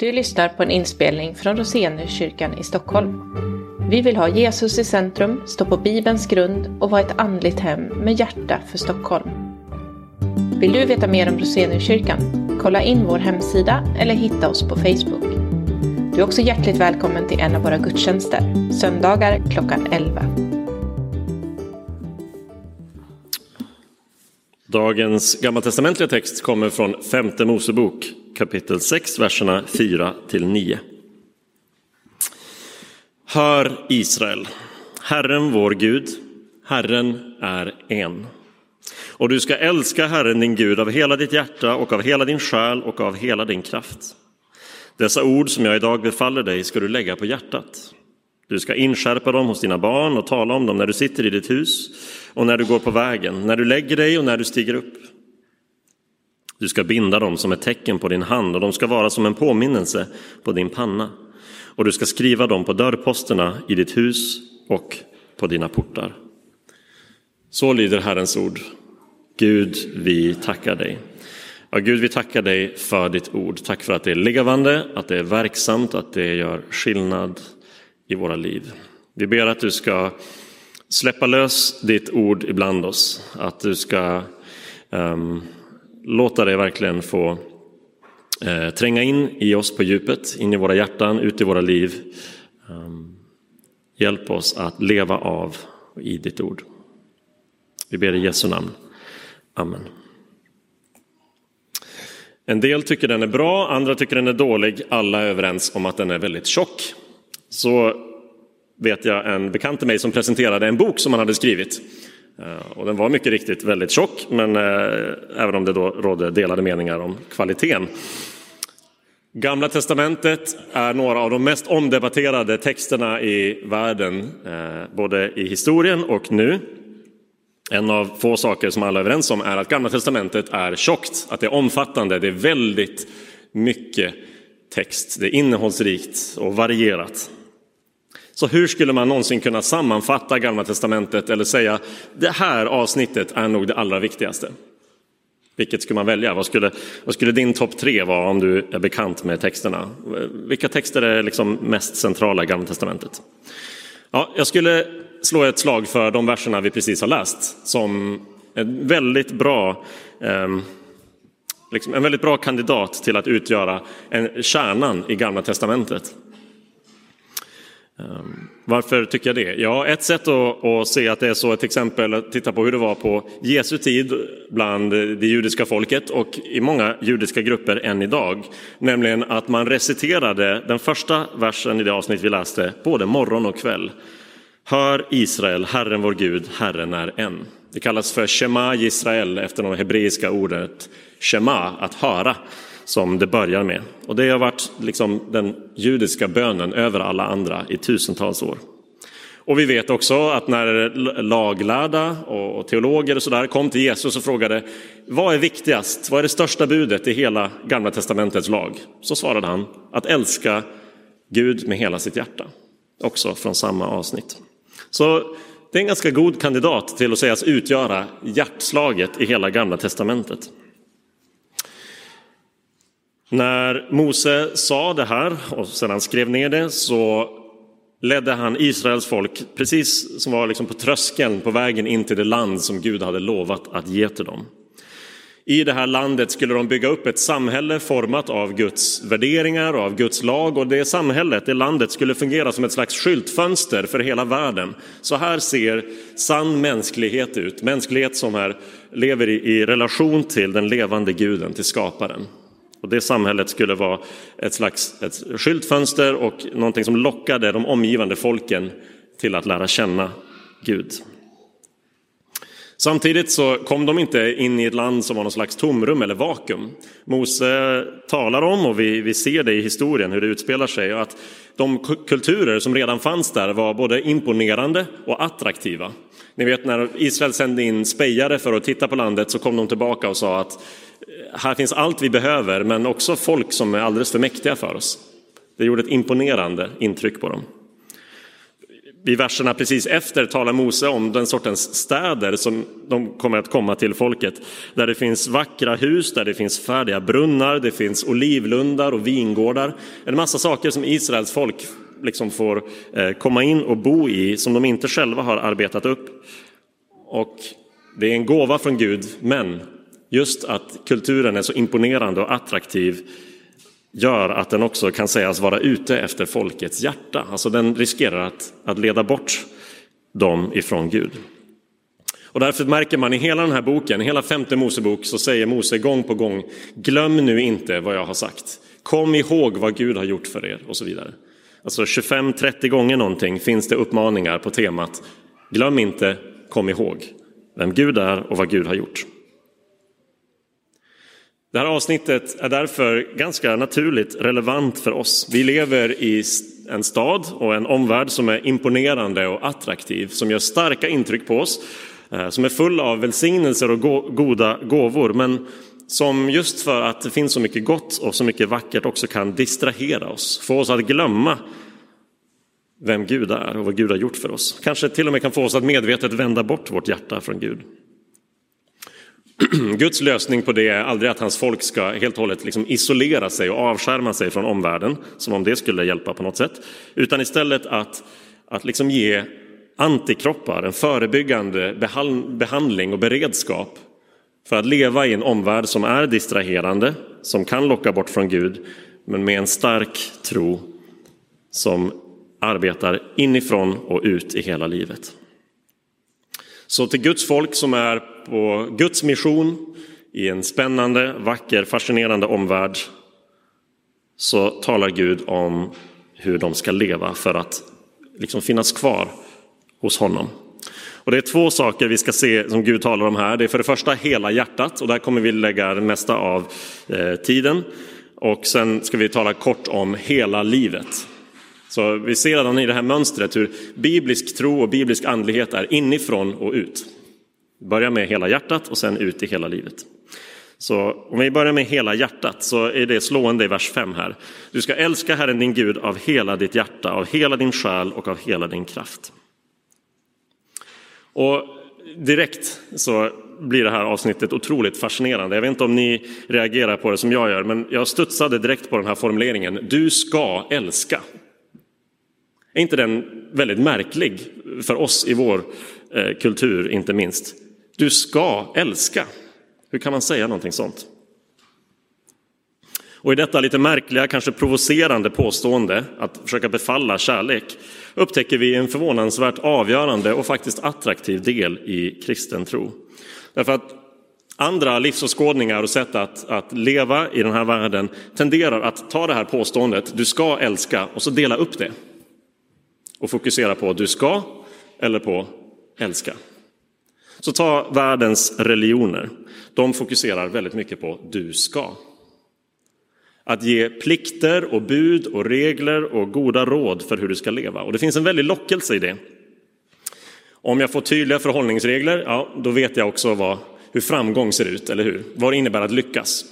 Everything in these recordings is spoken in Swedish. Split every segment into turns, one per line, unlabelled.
Du lyssnar på en inspelning från Roseniuskyrkan i Stockholm. Vi vill ha Jesus i centrum, stå på Bibelns grund och vara ett andligt hem med hjärta för Stockholm. Vill du veta mer om Roseniuskyrkan? Kolla in vår hemsida eller hitta oss på Facebook. Du är också hjärtligt välkommen till en av våra gudstjänster, söndagar klockan 11.
Dagens gammaltestamentliga text kommer från femte Mosebok kapitel 6, verserna 4 till 9. Hör Israel, Herren vår Gud, Herren är en. Och du ska älska Herren din Gud av hela ditt hjärta och av hela din själ och av hela din kraft. Dessa ord som jag idag befaller dig ska du lägga på hjärtat. Du ska inskärpa dem hos dina barn och tala om dem när du sitter i ditt hus och när du går på vägen, när du lägger dig och när du stiger upp. Du ska binda dem som ett tecken på din hand och de ska vara som en påminnelse på din panna. Och du ska skriva dem på dörrposterna i ditt hus och på dina portar. Så lyder Herrens ord. Gud, vi tackar dig. Ja, Gud, vi tackar dig för ditt ord. Tack för att det är levande, att det är verksamt, att det gör skillnad i våra liv. Vi ber att du ska släppa lös ditt ord ibland oss, att du ska um, låta det verkligen få uh, tränga in i oss på djupet, in i våra hjärtan, ut i våra liv. Um, hjälp oss att leva av och i ditt ord. Vi ber i Jesu namn. Amen. En del tycker den är bra, andra tycker den är dålig. Alla är överens om att den är väldigt tjock. Så vet jag en bekant till mig som presenterade en bok som han hade skrivit. Eh, och den var mycket riktigt väldigt tjock, men eh, även om det då rådde delade meningar om kvaliteten. Gamla testamentet är några av de mest omdebatterade texterna i världen, eh, både i historien och nu. En av få saker som alla är överens om är att Gamla testamentet är tjockt, att det är omfattande, det är väldigt mycket text. Det är innehållsrikt och varierat. Så hur skulle man någonsin kunna sammanfatta Gamla testamentet eller säga det här avsnittet är nog det allra viktigaste? Vilket skulle man välja? Vad skulle, vad skulle din topp tre vara om du är bekant med texterna? Vilka texter är liksom mest centrala i Gamla testamentet? Ja, jag skulle slå ett slag för de verserna vi precis har läst som en väldigt bra eh, liksom en väldigt bra kandidat till att utgöra en kärnan i Gamla testamentet. Ehm, varför tycker jag det? Ja, ett sätt att, att, se att det är så, till exempel, att titta på hur det var på Jesu tid bland det judiska folket och i många judiska grupper än idag. Nämligen att man reciterade den första versen i det avsnitt vi läste både morgon och kväll. Hör Israel, Herren vår Gud, Herren är en. Det kallas för Shema Israel efter det hebreiska ordet Shema, att höra som det börjar med. Och det har varit liksom den judiska bönen över alla andra i tusentals år. Och vi vet också att när laglärda och teologer och sådär kom till Jesus och frågade vad är viktigast, vad är det största budet i hela gamla testamentets lag? Så svarade han att älska Gud med hela sitt hjärta, också från samma avsnitt. Så det är en ganska god kandidat till att sägas utgöra hjärtslaget i hela gamla testamentet. När Mose sa det här och sedan skrev ner det så ledde han Israels folk precis som var liksom på tröskeln på vägen in till det land som Gud hade lovat att ge till dem. I det här landet skulle de bygga upp ett samhälle format av Guds värderingar och av Guds lag och det samhället, det landet skulle fungera som ett slags skyltfönster för hela världen. Så här ser sann mänsklighet ut, mänsklighet som här lever i, relation till den levande guden, till skaparen. Och det samhället skulle vara ett slags ett skyltfönster och någonting som lockade de omgivande folken till att lära känna Gud. Samtidigt så kom de inte in i ett land som var någon slags tomrum eller vakuum. Mose talar om, och vi, vi ser det i historien hur det utspelar sig, att de kulturer som redan fanns där var både imponerande och attraktiva. Ni vet när Israel sände in spejare för att titta på landet så kom de tillbaka och sa att eh, här finns allt vi behöver men också folk som är alldeles för mäktiga för oss. Det gjorde ett imponerande intryck på dem. I verserna precis efter talar Mose om den sortens städer som de kommer att komma till folket. Där det finns vackra hus, där det finns färdiga brunnar, det finns olivlundar och vingårdar. En massa saker som Israels folk liksom får eh, komma in och bo i som de inte själva har arbetat upp. Och det är en gåva från Gud, men just att kulturen är så imponerande och attraktiv gör att den också kan sägas vara ute efter folkets hjärta. Alltså den riskerar att, att leda bort dem ifrån Gud. Och därför märker man i hela den här boken, hela femte Mosebok, så säger Mose gång på gång, glöm nu inte vad jag har sagt. Kom ihåg vad Gud har gjort för er och så vidare. Alltså 25-30 gånger någonting finns det uppmaningar på temat, glöm inte, kom ihåg vem Gud är och vad Gud har gjort. Det här avsnittet är därför ganska naturligt relevant för oss. Vi lever i en stad och en omvärld som är imponerande och attraktiv, som gör starka intryck på oss, eh, som är full av välsignelser och goda gåvor, men som just för att det finns så mycket gott och så mycket vackert också kan distrahera oss, få oss att glömma vem Gud är och vad Gud har gjort för oss. Kanske till och med kan få oss att medvetet vända bort vårt hjärta från Gud. Guds lösning på det är aldrig att hans folk ska helt och hållet liksom isolera sig och avskärma sig från omvärlden, som om det skulle hjälpa på något sätt, utan istället att, att liksom ge antikroppar, en förebyggande behandling och beredskap för att leva i en omvärld som är distraherande, som kan locka bort från Gud, men med en stark tro som arbetar inifrån och ut i hela livet. Så till Guds folk som är på Guds mission i en spännande, vacker, fascinerande omvärld så talar Gud om hur de ska leva för att liksom finnas kvar hos honom. Och det är två saker vi ska se som Gud talar om här. Det är för det första hela hjärtat och där kommer vi lägga det mesta av eh, tiden. Och sen ska vi tala kort om hela livet. Så vi ser redan i det här mönstret hur biblisk tro och biblisk andlighet är inifrån och ut. Börja med hela hjärtat och sen ut i hela livet. Så om vi börjar med hela hjärtat så är det slående i vers 5 här. Du ska älska Herren din Gud av hela ditt hjärta, av hela din själ och av hela din kraft. Och direkt så blir det här avsnittet otroligt fascinerande. Jag vet inte om ni reagerar på det som jag gör, men jag studsade direkt på den här formuleringen. Du ska älska. Är inte den väldigt märklig för oss i vår eh, kultur, inte minst? Du ska älska. Hur kan man säga någonting sånt? Och i detta lite märkliga, kanske provocerande påstående att försöka befalla kärlek upptäcker vi en förvånansvärt avgörande och faktiskt attraktiv del i kristen tro. Därför att andra livsåskådningar och sätt att, att leva i den här världen tenderar att ta det här påståendet, du ska älska, och så dela upp det och fokusera på du ska eller på älska. Så ta världens religioner. De fokuserar väldigt mycket på du ska. Att ge plikter och bud och regler och goda råd för hur du ska leva. Och det finns en väldig lockelse i det. Om jag får tydliga förhållningsregler, ja, då vet jag också vad, hur framgång ser ut, eller hur? Vad det innebär att lyckas.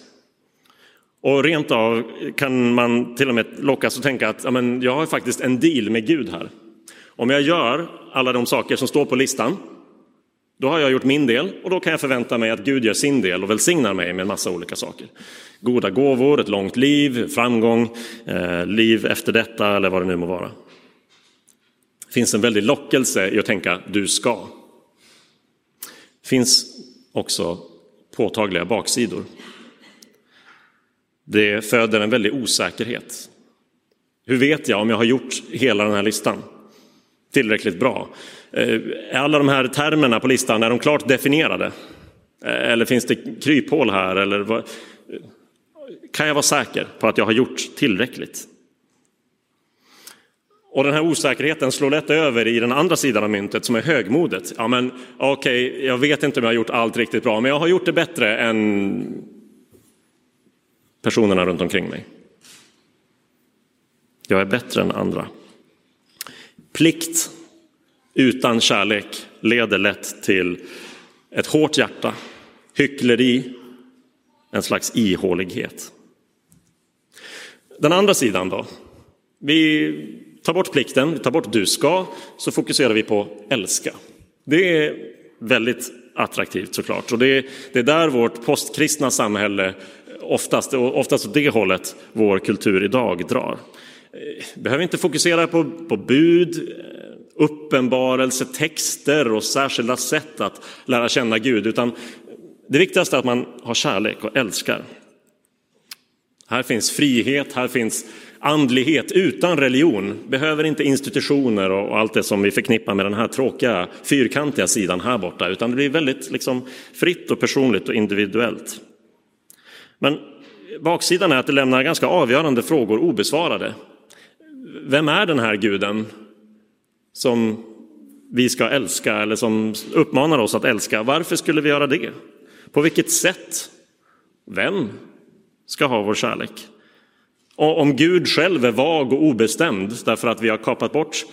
Och rent av kan man till och med lockas att tänka att ja, men jag har faktiskt en deal med Gud här. Om jag gör alla de saker som står på listan, då har jag gjort min del och då kan jag förvänta mig att Gud gör sin del och välsignar mig med en massa olika saker. Goda gåvor, ett långt liv, framgång, eh, liv efter detta eller vad det nu må vara. Det finns en väldig lockelse i att tänka du ska. Det finns också påtagliga baksidor. Det föder en väldig osäkerhet. Hur vet jag om jag har gjort hela den här listan tillräckligt bra? Är alla de här termerna på listan, är de klart definierade? Eh, eller finns det kryphål här? Eller vad? Kan jag vara säker på att jag har gjort tillräckligt? Och den här osäkerheten slår lätt över i den andra sidan av myntet som är högmodet. Ja, men okej, okay, jag vet inte om jag har gjort allt riktigt bra, men jag har gjort det bättre än personerna runt omkring mig. Jag är bättre än andra. Plikt utan kärlek leder lätt till ett hårt hjärta, hyckleri, en slags ihålighet. Den andra sidan då? Vi tar bort plikten, vi tar bort du ska, så fokuserar vi på älska. Det är väldigt attraktivt såklart. Och det är, det är där vårt postkristna samhälle oftast, oftast åt det hållet vår kultur idag drar. Eh, behöver inte fokusera på, på bud, eh, uppenbarelse, texter och särskilda sätt att lära känna Gud, utan det viktigaste är att man har kärlek och älskar. Här finns frihet, här finns andlighet utan religion, behöver inte institutioner och allt det som vi förknippar med den här tråkiga fyrkantiga sidan här borta, utan det blir väldigt liksom fritt och personligt och individuellt. Men baksidan är att det lämnar ganska avgörande frågor obesvarade. Vem är den här guden som vi ska älska eller som uppmanar oss att älska? Varför skulle vi göra det? På vilket sätt? Vem ska ha vår kärlek? Och om Gud själv är vag och obestämd därför att vi har kapat bort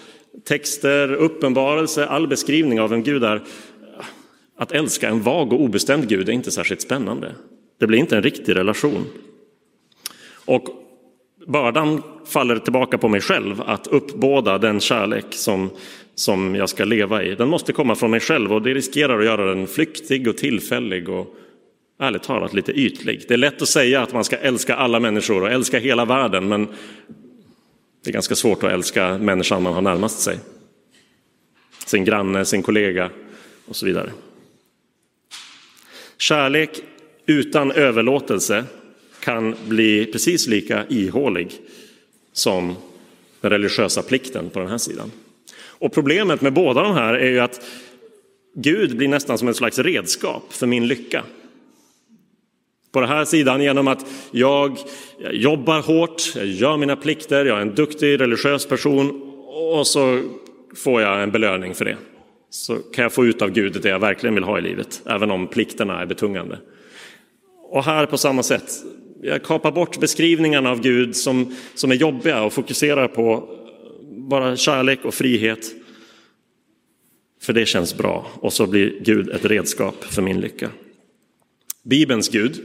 texter, uppenbarelse, all beskrivning av vem Gud är. Att älska en vag och obestämd Gud är inte särskilt spännande. Det blir inte en riktig relation. Och bördan faller tillbaka på mig själv att uppbåda den kärlek som, som jag ska leva i. Den måste komma från mig själv och det riskerar att göra den flyktig och tillfällig och ärligt talat lite ytlig. Det är lätt att säga att man ska älska alla människor och älska hela världen, men det är ganska svårt att älska människan man har närmast sig. Sin granne, sin kollega och så vidare. Kärlek utan överlåtelse kan bli precis lika ihålig som den religiösa plikten på den här sidan. Och problemet med båda de här är ju att Gud blir nästan som ett slags redskap för min lycka på den här sidan genom att jag jobbar hårt, jag gör mina plikter, jag är en duktig religiös person och så får jag en belöning för det. Så kan jag få ut av Gud det jag verkligen vill ha i livet, även om plikterna är betungande. Och här på samma sätt, jag kapar bort beskrivningarna av Gud som, som är jobbiga och fokuserar på bara kärlek och frihet. För det känns bra och så blir Gud ett redskap för min lycka. Bibelns Gud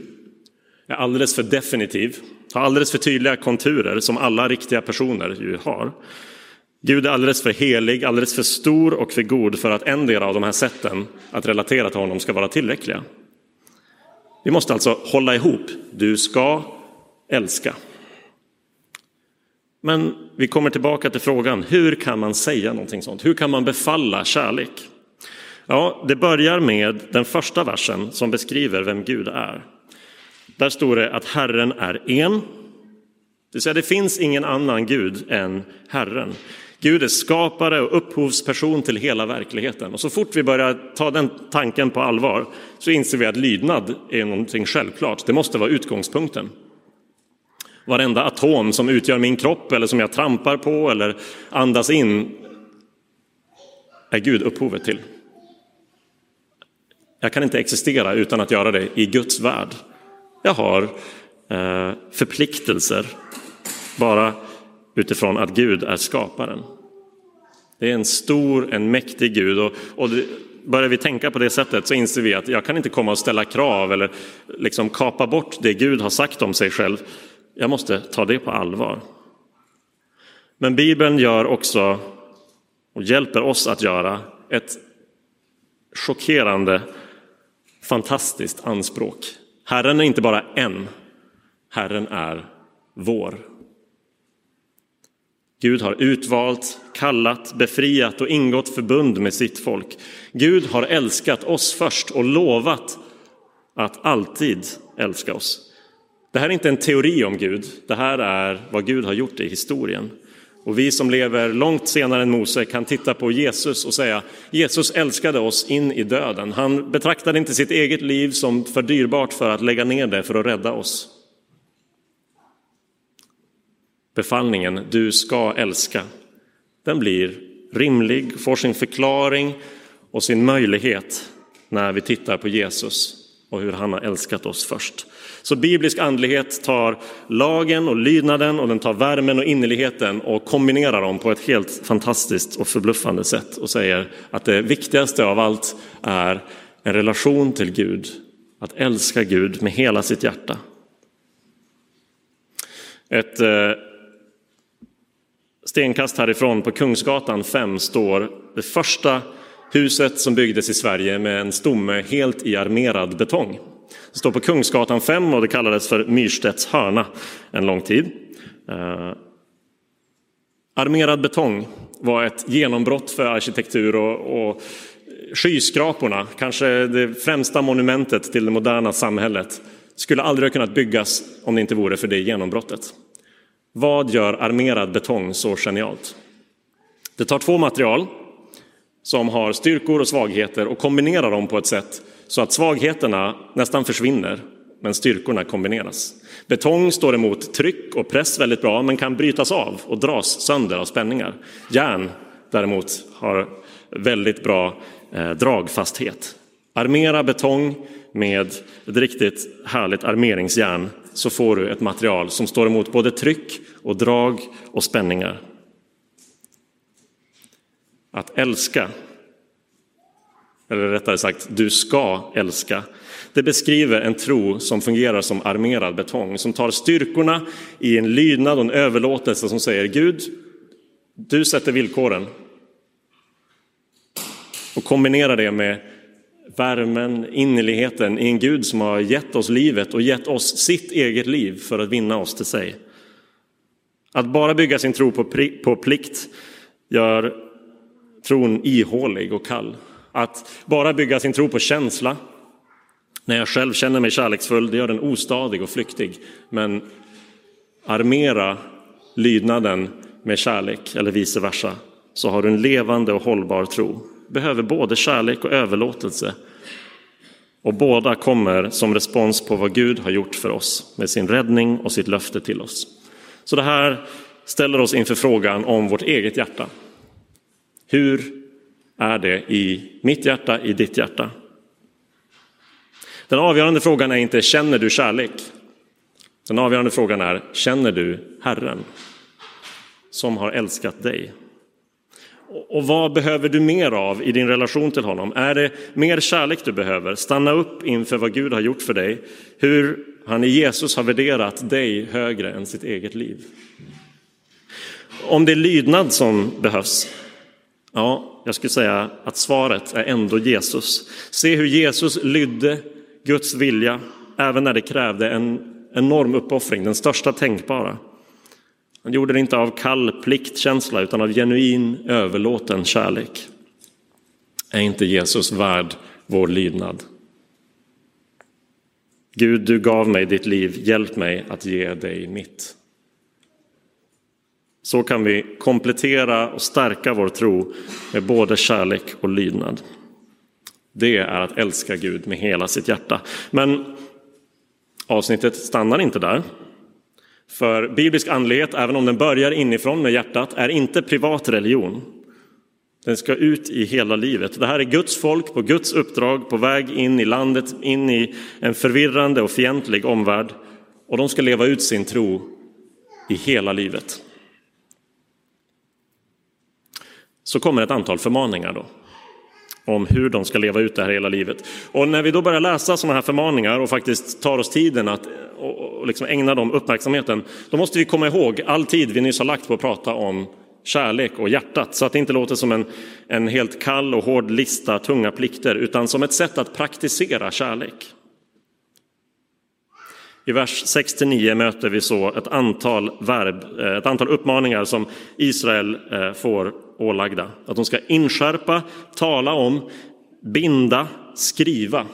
är alldeles för definitiv, har alldeles för tydliga konturer som alla riktiga personer ju har. Gud är alldeles för helig, alldeles för stor och för god för att en av de här sätten att relatera till honom ska vara tillräckliga. Vi måste alltså hålla ihop. Du ska älska. Men vi kommer tillbaka till frågan, hur kan man säga någonting sånt? Hur kan man befalla kärlek? Ja, det börjar med den första versen som beskriver vem Gud är. Där står det att Herren är en. Det vill säga det finns ingen annan Gud än Herren. Gud är skapare och upphovsperson till hela verkligheten. Och så fort vi börjar ta den tanken på allvar så inser vi att lydnad är någonting självklart. Det måste vara utgångspunkten. Varenda atom som utgör min kropp eller som jag trampar på eller andas in är Gud upphovet till. Jag kan inte existera utan att göra det i Guds värld. Jag har eh, förpliktelser bara utifrån att Gud är skaparen. Det är en stor, en mäktig Gud och, och det, börjar vi tänka på det sättet så inser vi att jag kan inte komma och ställa krav eller liksom kapa bort det Gud har sagt om sig själv. Jag måste ta det på allvar. Men Bibeln gör också och hjälper oss att göra ett chockerande, fantastiskt anspråk Herren är inte bara en, Herren är vår. Gud har utvalt, kallat, befriat och ingått förbund med sitt folk. Gud har älskat oss först och lovat att alltid älska oss. Det här är inte en teori om Gud, det här är vad Gud har gjort i historien. Och vi som lever långt senare än Mose kan titta på Jesus och säga Jesus älskade oss in i döden. Han betraktade inte sitt eget liv som för dyrbart för att lägga ner det för att rädda oss. Befallningen du ska älska, den blir rimlig, får sin förklaring och sin möjlighet när vi tittar på Jesus och hur han har älskat oss först. Så biblisk andlighet tar lagen och lydnaden och den tar värmen och innerligheten och kombinerar dem på ett helt fantastiskt och förbluffande sätt och säger att det viktigaste av allt är en relation till Gud, att älska Gud med hela sitt hjärta. Ett eh, stenkast härifrån på Kungsgatan 5 står det första huset som byggdes i Sverige med en stomme helt i armerad betong. Det står på Kungsgatan 5 och det kallades för Myrstedts hörna en lång tid. Eh, armerad betong var ett genombrott för arkitektur och, och skyskraporna, kanske det främsta monumentet till det moderna samhället, skulle aldrig ha kunnat byggas om det inte vore för det genombrottet. Vad gör armerad betong så genialt? Det tar två material som har styrkor och svagheter och kombinerar dem på ett sätt så att svagheterna nästan försvinner, men styrkorna kombineras. Betong står emot tryck och press väldigt bra, men kan brytas av och dras sönder av spänningar. Järn däremot har väldigt bra eh, dragfasthet. Armera betong med ett riktigt härligt armeringsjärn så får du ett material som står emot både tryck och drag och spänningar. Att älska, eller rättare sagt, du ska älska. Det beskriver en tro som fungerar som armerad betong, som tar styrkorna i en lydnad och en överlåtelse som säger Gud, du sätter villkoren. Och kombinerar det med värmen, innerligheten i en Gud som har gett oss livet och gett oss sitt eget liv för att vinna oss till sig. Att bara bygga sin tro på plikt gör tron ihålig och kall. Att bara bygga sin tro på känsla, när jag själv känner mig kärleksfull, det gör den ostadig och flyktig. Men armera lydnaden med kärlek eller vice versa, så har du en levande och hållbar tro. Behöver både kärlek och överlåtelse. Och båda kommer som respons på vad Gud har gjort för oss med sin räddning och sitt löfte till oss. Så det här ställer oss inför frågan om vårt eget hjärta. Hur är det i mitt hjärta, i ditt hjärta? Den avgörande frågan är inte känner du kärlek? Den avgörande frågan är känner du Herren som har älskat dig? Och vad behöver du mer av i din relation till honom? Är det mer kärlek du behöver? Stanna upp inför vad Gud har gjort för dig, hur han i Jesus har värderat dig högre än sitt eget liv. Om det är lydnad som behövs, ja, jag skulle säga att svaret är ändå Jesus. Se hur Jesus lydde Guds vilja även när det krävde en enorm uppoffring, den största tänkbara. Han gjorde det inte av kall pliktkänsla utan av genuin överlåten kärlek. Är inte Jesus värd vår lydnad? Gud, du gav mig ditt liv, hjälp mig att ge dig mitt. Så kan vi komplettera och stärka vår tro med både kärlek och lydnad. Det är att älska Gud med hela sitt hjärta. Men avsnittet stannar inte där. För biblisk andlighet, även om den börjar inifrån med hjärtat, är inte privat religion. Den ska ut i hela livet. Det här är Guds folk på Guds uppdrag på väg in i landet, in i en förvirrande och fientlig omvärld. Och de ska leva ut sin tro i hela livet. Så kommer ett antal förmaningar då om hur de ska leva ut det här hela livet. Och när vi då börjar läsa sådana här förmaningar och faktiskt tar oss tiden att och liksom ägna dem uppmärksamheten, då måste vi komma ihåg all tid vi nyss har lagt på att prata om kärlek och hjärtat, så att det inte låter som en, en helt kall och hård lista tunga plikter, utan som ett sätt att praktisera kärlek. I vers 6-9 möter vi så ett antal, verb, eh, ett antal uppmaningar som Israel eh, får ålagda. Att de ska inskärpa, tala om, binda, skriva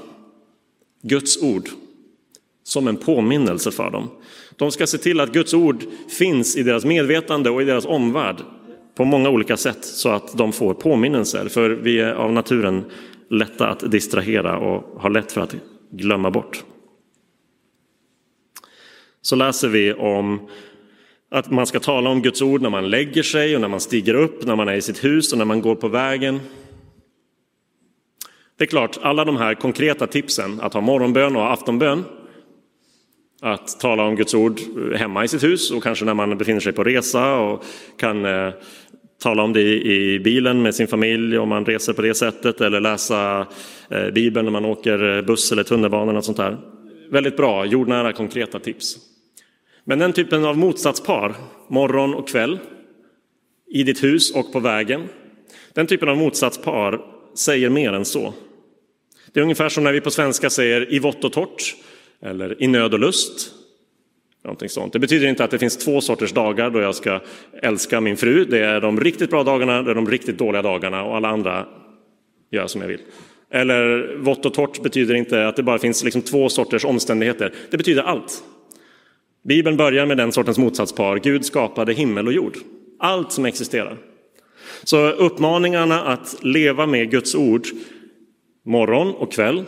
Guds ord som en påminnelse för dem. De ska se till att Guds ord finns i deras medvetande och i deras omvärld på många olika sätt så att de får påminnelser. För vi är av naturen lätta att distrahera och har lätt för att glömma bort. Så läser vi om att man ska tala om Guds ord när man lägger sig och när man stiger upp, när man är i sitt hus och när man går på vägen. Det är klart, alla de här konkreta tipsen, att ha morgonbön och aftonbön, att tala om Guds ord hemma i sitt hus och kanske när man befinner sig på resa och kan eh, tala om det i, bilen med sin familj om man reser på det sättet eller läsa eh, Bibeln när man åker buss eller tunnelbana. Och sånt där. Väldigt bra, jordnära konkreta tips. Men den typen av motsatspar, morgon och kväll, i ditt hus och på vägen. Den typen av motsatspar säger mer än så. Det är ungefär som när vi på svenska säger i vått och torrt eller i nöd och lust. Någonting sånt. Det betyder inte att det finns två sorters dagar då jag ska älska min fru. Det är de riktigt bra dagarna, det är de riktigt dåliga dagarna och alla andra gör som jag vill. Eller vått och torrt betyder inte att det bara finns liksom två sorters omständigheter. Det betyder allt. Bibeln börjar med den sortens motsatspar. Gud skapade himmel och jord. Allt som existerar. Så uppmaningarna att leva med Guds ord morgon och kväll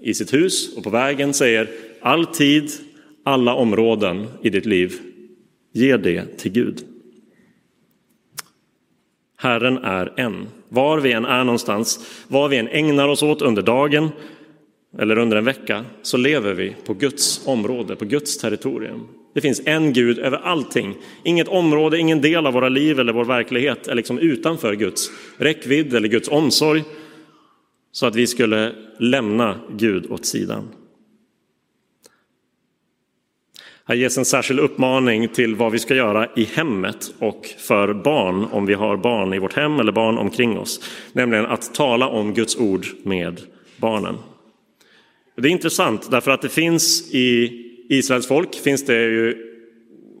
i sitt hus och på vägen säger alltid, alla områden i ditt liv, ge det till Gud. Herren är en. Var vi än är någonstans, vad vi än ägnar oss åt under dagen eller under en vecka, så lever vi på Guds område, på Guds territorium. Det finns en Gud över allting. Inget område, ingen del av våra liv eller vår verklighet är liksom utanför Guds räckvidd eller Guds omsorg så att vi skulle lämna Gud åt sidan. Här ges en särskild uppmaning till vad vi ska göra i hemmet och för barn om vi har barn i vårt hem eller barn omkring oss. Nämligen att tala om Guds ord med barnen. Det är intressant därför att det finns i Israels folk finns det ju,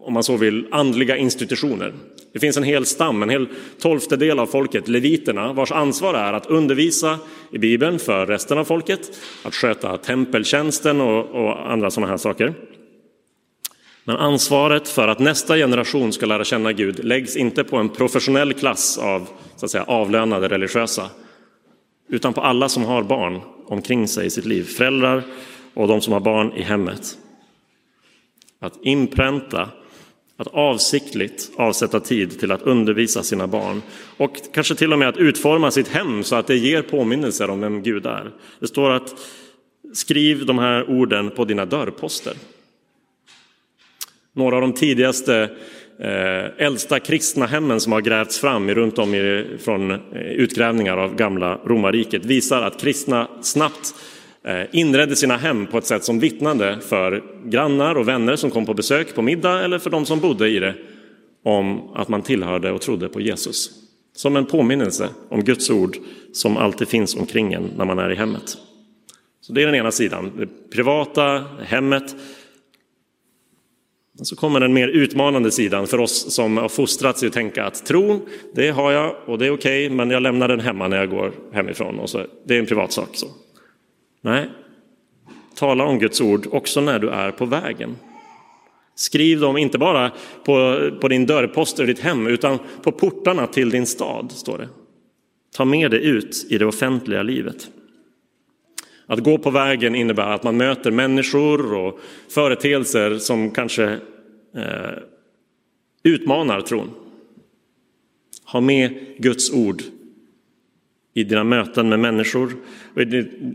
om man så vill, andliga institutioner. Det finns en hel stam, en hel tolfte del av folket, leviterna, vars ansvar är att undervisa i Bibeln för resten av folket, att sköta tempeltjänsten och, och andra sådana här saker. Men ansvaret för att nästa generation ska lära känna Gud läggs inte på en professionell klass av så att säga, avlönade religiösa, utan på alla som har barn omkring sig i sitt liv, föräldrar och de som har barn i hemmet. Att inpränta, att avsiktligt avsätta tid till att undervisa sina barn och kanske till och med att utforma sitt hem så att det ger påminnelser om vem Gud är. Det står att skriv de här orden på dina dörrposter. Några av de tidigaste eh, äldsta kristna hemmen som har grävts fram runt om i, från eh, utgrävningar av gamla romarriket visar att kristna snabbt Eh, inredde sina hem på ett sätt som vittnade för grannar och vänner som kom på besök på middag eller för de som bodde i det om att man tillhörde och trodde på Jesus. Som en påminnelse om Guds ord som alltid finns omkring en när man är i hemmet. Så det är den ena sidan, det privata hemmet så kommer den mer utmanande sidan för oss som har fostrats i att tänka att tro, det har jag och det är okej, okay, men jag lämnar den hemma när jag går hemifrån. Och så, det är en privat sak. Så. Nej, tala om Guds ord också när du är på vägen. Skriv dem inte bara på, på din dörrposter i ditt hem, utan på portarna till din stad, står det. Ta med det ut i det offentliga livet. Att gå på vägen innebär att man möter människor och företeelser som kanske eh, utmanar tron. Ha med Guds ord i dina möten med människor och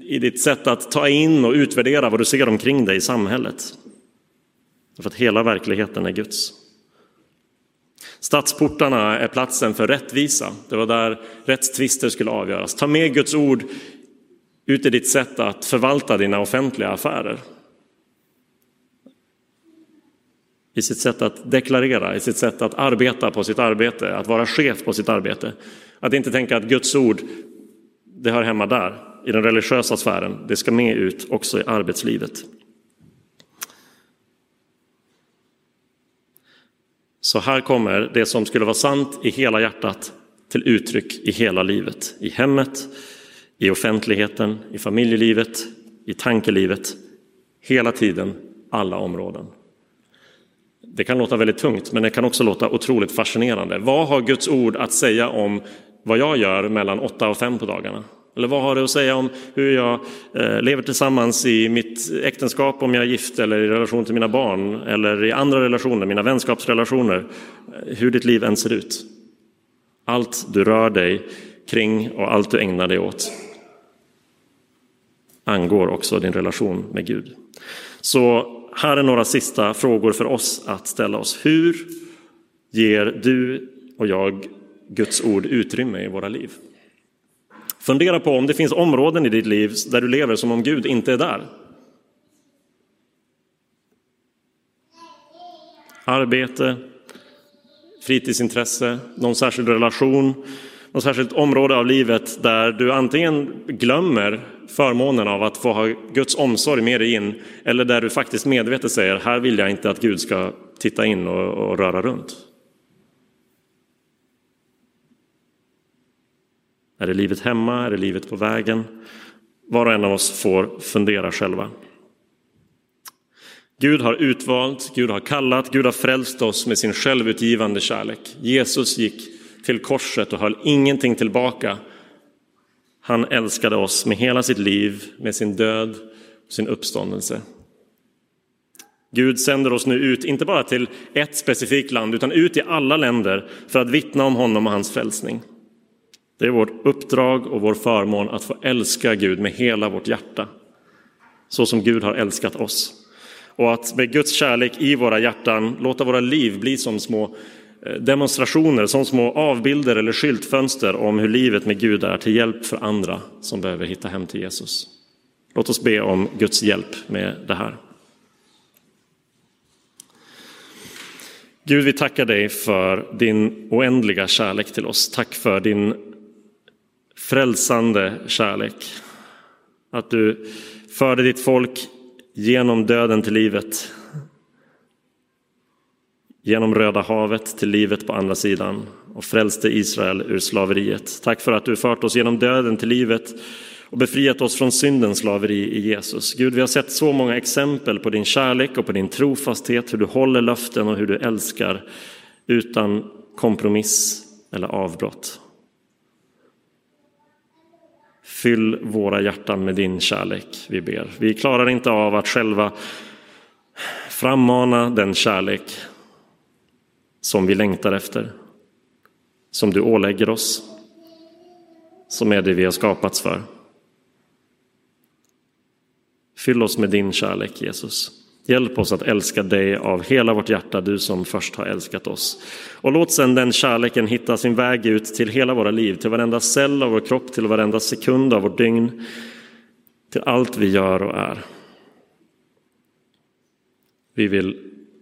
i ditt sätt att ta in och utvärdera vad du ser omkring dig i samhället. För att hela verkligheten är Guds. Stadsportarna är platsen för rättvisa. Det var där rättstvister skulle avgöras. Ta med Guds ord ut i ditt sätt att förvalta dina offentliga affärer. I sitt sätt att deklarera, i sitt sätt att arbeta på sitt arbete, att vara chef på sitt arbete. Att inte tänka att Guds ord, det hör hemma där, i den religiösa sfären. Det ska med ut också i arbetslivet. Så här kommer det som skulle vara sant i hela hjärtat till uttryck i hela livet. I hemmet, i offentligheten, i familjelivet, i tankelivet. Hela tiden, alla områden. Det kan låta väldigt tungt, men det kan också låta otroligt fascinerande. Vad har Guds ord att säga om vad jag gör mellan 8 och 5 på dagarna? Eller vad har det att säga om hur jag eh, lever tillsammans i mitt äktenskap om jag är gift eller i relation till mina barn eller i andra relationer, mina vänskapsrelationer, eh, hur ditt liv än ser ut. Allt du rör dig kring och allt du ägnar dig åt angår också din relation med Gud. Så här är några sista frågor för oss att ställa oss. Hur ger du och jag Guds ord utrymme i våra liv? Fundera på om det finns områden i ditt liv där du lever som om Gud inte är där. Arbete, fritidsintresse, någon särskild relation, något särskilt område av livet där du antingen glömmer förmånen av att få ha Guds omsorg med dig in eller där du faktiskt medvetet säger här vill jag inte att Gud ska titta in och, och röra runt. Är det livet hemma? Är det livet på vägen? Var och en av oss får fundera själva. Gud har utvalt, Gud har kallat, Gud har frälst oss med sin självutgivande kärlek. Jesus gick till korset och höll ingenting tillbaka. Han älskade oss med hela sitt liv, med sin död och sin uppståndelse. Gud sänder oss nu ut, inte bara till ett specifikt land, utan ut i alla länder för att vittna om honom och hans frälsning. Det är vårt uppdrag och vår förmån att få älska Gud med hela vårt hjärta, så som Gud har älskat oss. Och att med Guds kärlek i våra hjärtan låta våra liv bli som små eh, demonstrationer, som små avbilder eller skyltfönster om hur livet med Gud är till hjälp för andra som behöver hitta hem till Jesus. Låt oss be om Guds hjälp med det här. Gud, vi tackar dig för din oändliga kärlek till oss. Tack för din frälsande kärlek. Att du förde ditt folk genom döden till livet. Genom Röda havet till livet på andra sidan och frälste Israel ur slaveriet. Tack för att du fört oss genom döden till livet och befriat oss från syndens slaveri i Jesus. Gud, vi har sett så många exempel på din kärlek och på din trofasthet, hur du håller löften och hur du älskar utan kompromiss eller avbrott. Fyll våra hjärtan med din kärlek, vi ber. Vi klarar inte av att själva frammana den kärlek som vi längtar efter, som du ålägger oss, som är det vi har skapats för. Fyll oss med din kärlek, Jesus. Hjälp oss att älska dig av hela vårt hjärta, du som först har älskat oss. Och låt sedan den kärleken hitta sin väg ut till hela våra liv, till varenda cell av vår kropp, till varenda sekund av vårt dygn, till allt vi gör och är. Vi vill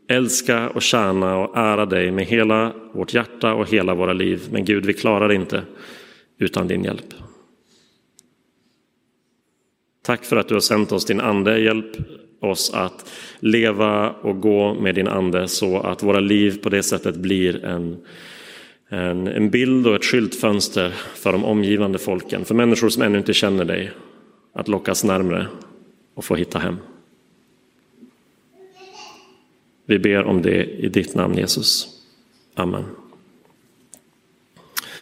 älska och tjäna och ära dig med hela vårt hjärta och hela våra liv. Men Gud, vi klarar det inte utan din hjälp. Tack för att du har sänt oss din ande. Hjälp oss att leva och gå med din ande så att våra liv på det sättet blir en, en, en bild och ett skyltfönster för de omgivande folken, för människor som ännu inte känner dig, att lockas närmre och få hitta hem. Vi ber om det i ditt namn Jesus. Amen.